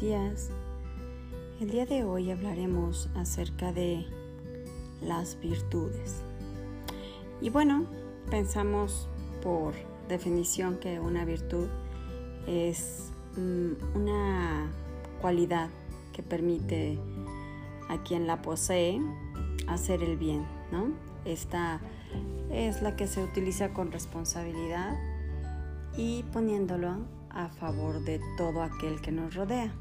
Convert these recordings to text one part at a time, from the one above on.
días. El día de hoy hablaremos acerca de las virtudes. Y bueno, pensamos por definición que una virtud es mm, una cualidad que permite a quien la posee hacer el bien, ¿no? Esta es la que se utiliza con responsabilidad y poniéndolo a favor de todo aquel que nos rodea.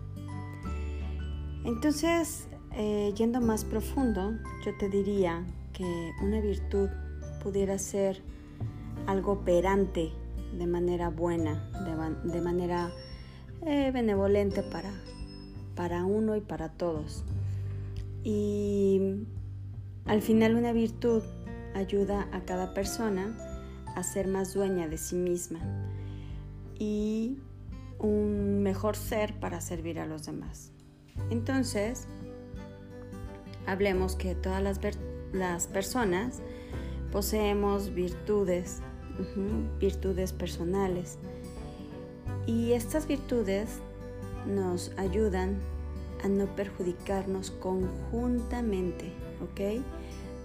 Entonces, eh, yendo más profundo, yo te diría que una virtud pudiera ser algo operante de manera buena, de, manera eh, benevolente para, para uno y para todos. Y al final una virtud ayuda a cada persona a ser más dueña de sí misma y un mejor ser para servir a los demás. Entonces, hablemos que todas las, las personas poseemos virtudes, virtudes personales. Y estas virtudes nos ayudan a no perjudicarnos conjuntamente, ¿ok?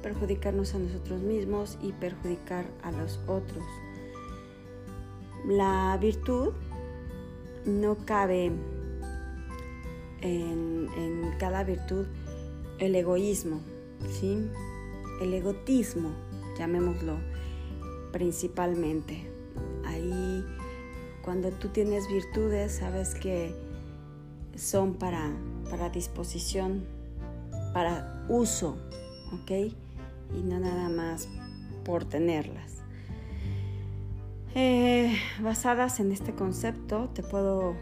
Perjudicarnos a nosotros mismos y perjudicar a los otros. La virtud no cabe en, cada virtud el egoísmo, ¿sí? El egotismo, llamémoslo principalmente. Ahí, cuando tú tienes virtudes, sabes que son para, para disposición, para uso, ¿ok? Y no nada más por tenerlas. Eh, basadas en este concepto, te puedo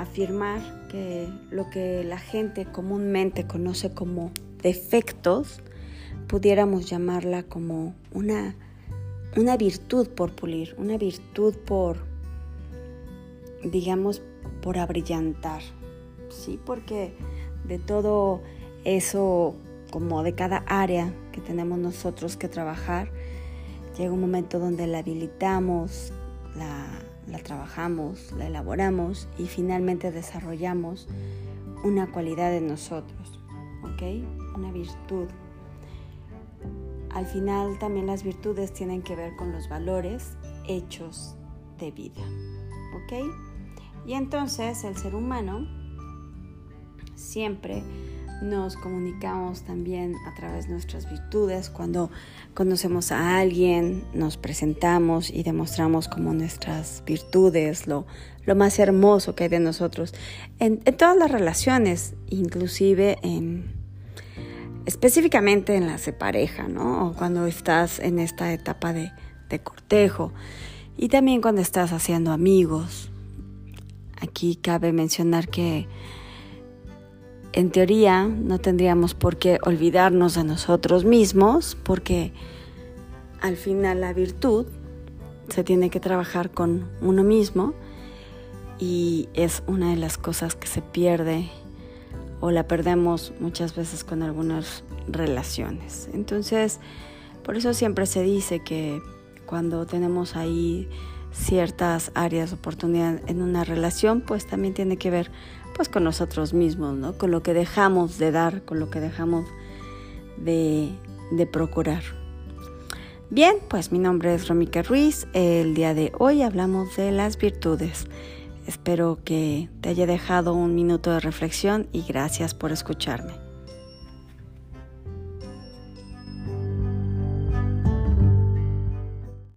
afirmar que lo que la gente comúnmente conoce como defectos, pudiéramos llamarla como una, una virtud por pulir, una virtud por, digamos, por abrillantar, ¿sí? Porque de todo eso, como de cada área que tenemos nosotros que trabajar, Llega un momento donde la habilitamos, la, trabajamos, la elaboramos y finalmente desarrollamos una cualidad de nosotros, ¿ok? Una virtud. Al final también las virtudes tienen que ver con los valores hechos de vida, ¿ok? Y entonces el ser humano siempre nos comunicamos también a través de nuestras virtudes cuando conocemos a alguien, nos presentamos y demostramos como nuestras virtudes, lo, lo más hermoso que hay de nosotros, en, todas las relaciones, inclusive en, específicamente en las de pareja, ¿no? O cuando estás en esta etapa de, de cortejo y también cuando estás haciendo amigos. Aquí cabe mencionar que en teoría no tendríamos por qué olvidarnos de nosotros mismos porque al final la virtud se tiene que trabajar con uno mismo y es una de las cosas que se pierde o la perdemos muchas veces con algunas relaciones. Entonces, por eso siempre se dice que cuando tenemos ahí ciertas áreas de oportunidad en una relación, pues también tiene que ver pues con nosotros mismos, ¿no? Con lo que dejamos de dar, con lo que dejamos de, de procurar. Bien, pues mi nombre es Romica Ruiz. El día de hoy hablamos de las virtudes. Espero que te haya dejado un minuto de reflexión y gracias por escucharme.